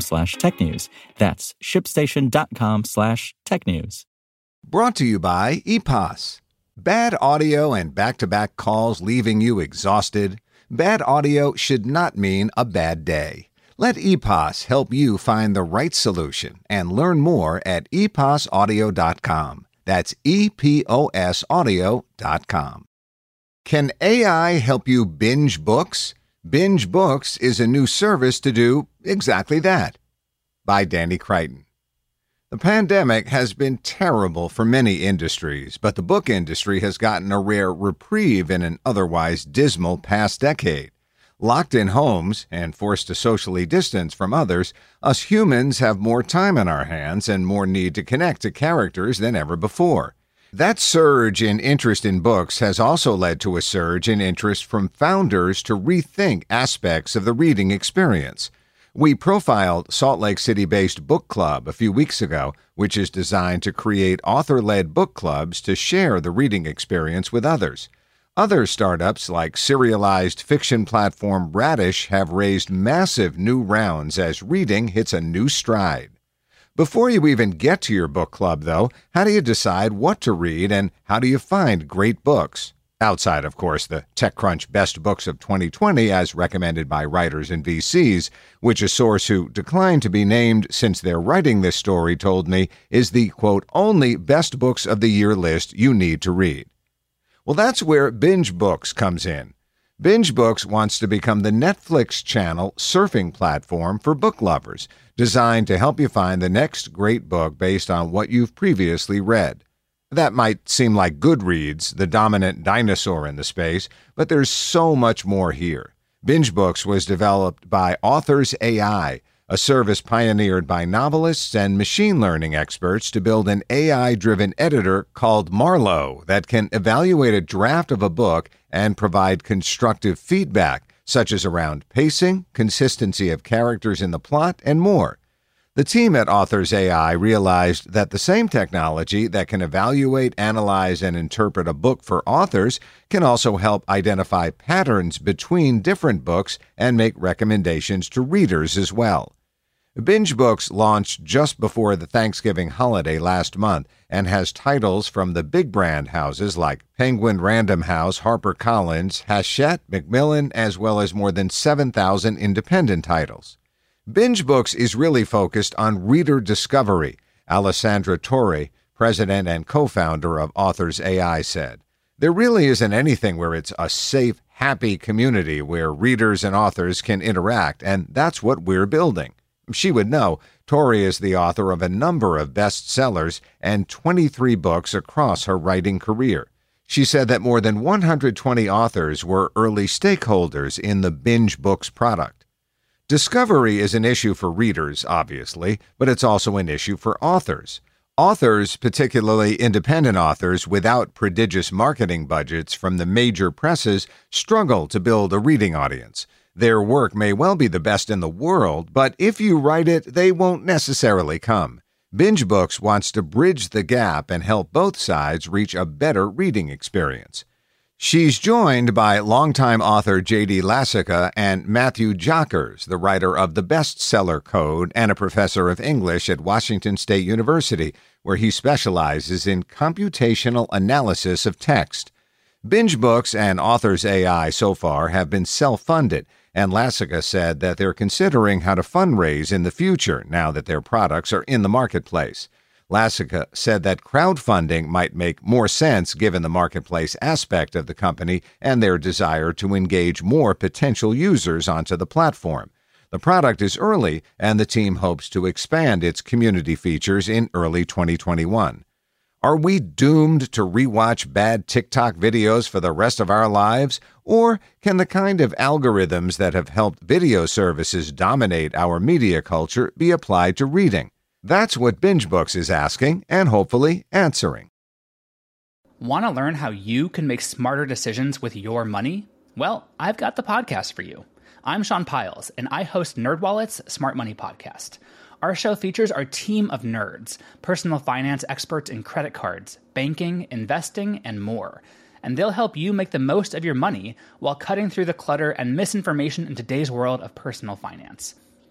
slash technews. That's shipstation.com slash tech news. Brought to you by EPOS. Bad audio and back to back calls leaving you exhausted? Bad audio should not mean a bad day. Let EPOS help you find the right solution and learn more at eposaudio.com. That's E P O S audio.com. Can AI help you binge books? Binge Books is a new service to do exactly that. By Danny Crichton. The pandemic has been terrible for many industries, but the book industry has gotten a rare reprieve in an otherwise dismal past decade. Locked in homes and forced to socially distance from others, us humans have more time on our hands and more need to connect to characters than ever before. That surge in interest in books has also led to a surge in interest from founders to rethink aspects of the reading experience. We profiled Salt Lake City based Book Club a few weeks ago, which is designed to create author led book clubs to share the reading experience with others. Other startups like serialized fiction platform Radish have raised massive new rounds as reading hits a new stride. Before you even get to your book club, though, how do you decide what to read and how do you find great books? Outside, of course, the TechCrunch Best Books of 2020 as recommended by writers and VCs, which a source who declined to be named since they're writing this story told me is the quote, only best books of the year list you need to read. Well, that's where Binge Books comes in. Binge Books wants to become the Netflix channel surfing platform for book lovers, designed to help you find the next great book based on what you've previously read. That might seem like Goodreads, the dominant dinosaur in the space, but there's so much more here. Binge Books was developed by Authors AI, a service pioneered by novelists and machine learning experts to build an AI driven editor called Marlowe that can evaluate a draft of a book and provide constructive feedback, such as around pacing, consistency of characters in the plot, and more. The team at Authors AI realized that the same technology that can evaluate, analyze, and interpret a book for authors can also help identify patterns between different books and make recommendations to readers as well. Binge Books launched just before the Thanksgiving holiday last month and has titles from the big brand houses like Penguin Random House, HarperCollins, Hachette, Macmillan, as well as more than 7,000 independent titles. Binge Books is really focused on reader discovery, Alessandra Torre, president and co founder of Authors AI, said. There really isn't anything where it's a safe, happy community where readers and authors can interact, and that's what we're building. She would know. Torre is the author of a number of bestsellers and 23 books across her writing career. She said that more than 120 authors were early stakeholders in the Binge Books product. Discovery is an issue for readers, obviously, but it's also an issue for authors. Authors, particularly independent authors without prodigious marketing budgets from the major presses, struggle to build a reading audience. Their work may well be the best in the world, but if you write it, they won't necessarily come. Binge Books wants to bridge the gap and help both sides reach a better reading experience. She's joined by longtime author J.D. Lassica and Matthew Jockers, the writer of the bestseller Code and a professor of English at Washington State University, where he specializes in computational analysis of text. Binge Books and Authors AI so far have been self funded, and Lassica said that they're considering how to fundraise in the future now that their products are in the marketplace. Lassica said that crowdfunding might make more sense given the marketplace aspect of the company and their desire to engage more potential users onto the platform. The product is early, and the team hopes to expand its community features in early 2021. Are we doomed to rewatch bad TikTok videos for the rest of our lives? Or can the kind of algorithms that have helped video services dominate our media culture be applied to reading? That's what Binge Books is asking and hopefully answering. Want to learn how you can make smarter decisions with your money? Well, I've got the podcast for you. I'm Sean Pyles, and I host NerdWallet's Smart Money Podcast. Our show features our team of nerds, personal finance experts in credit cards, banking, investing, and more. And they'll help you make the most of your money while cutting through the clutter and misinformation in today's world of personal finance.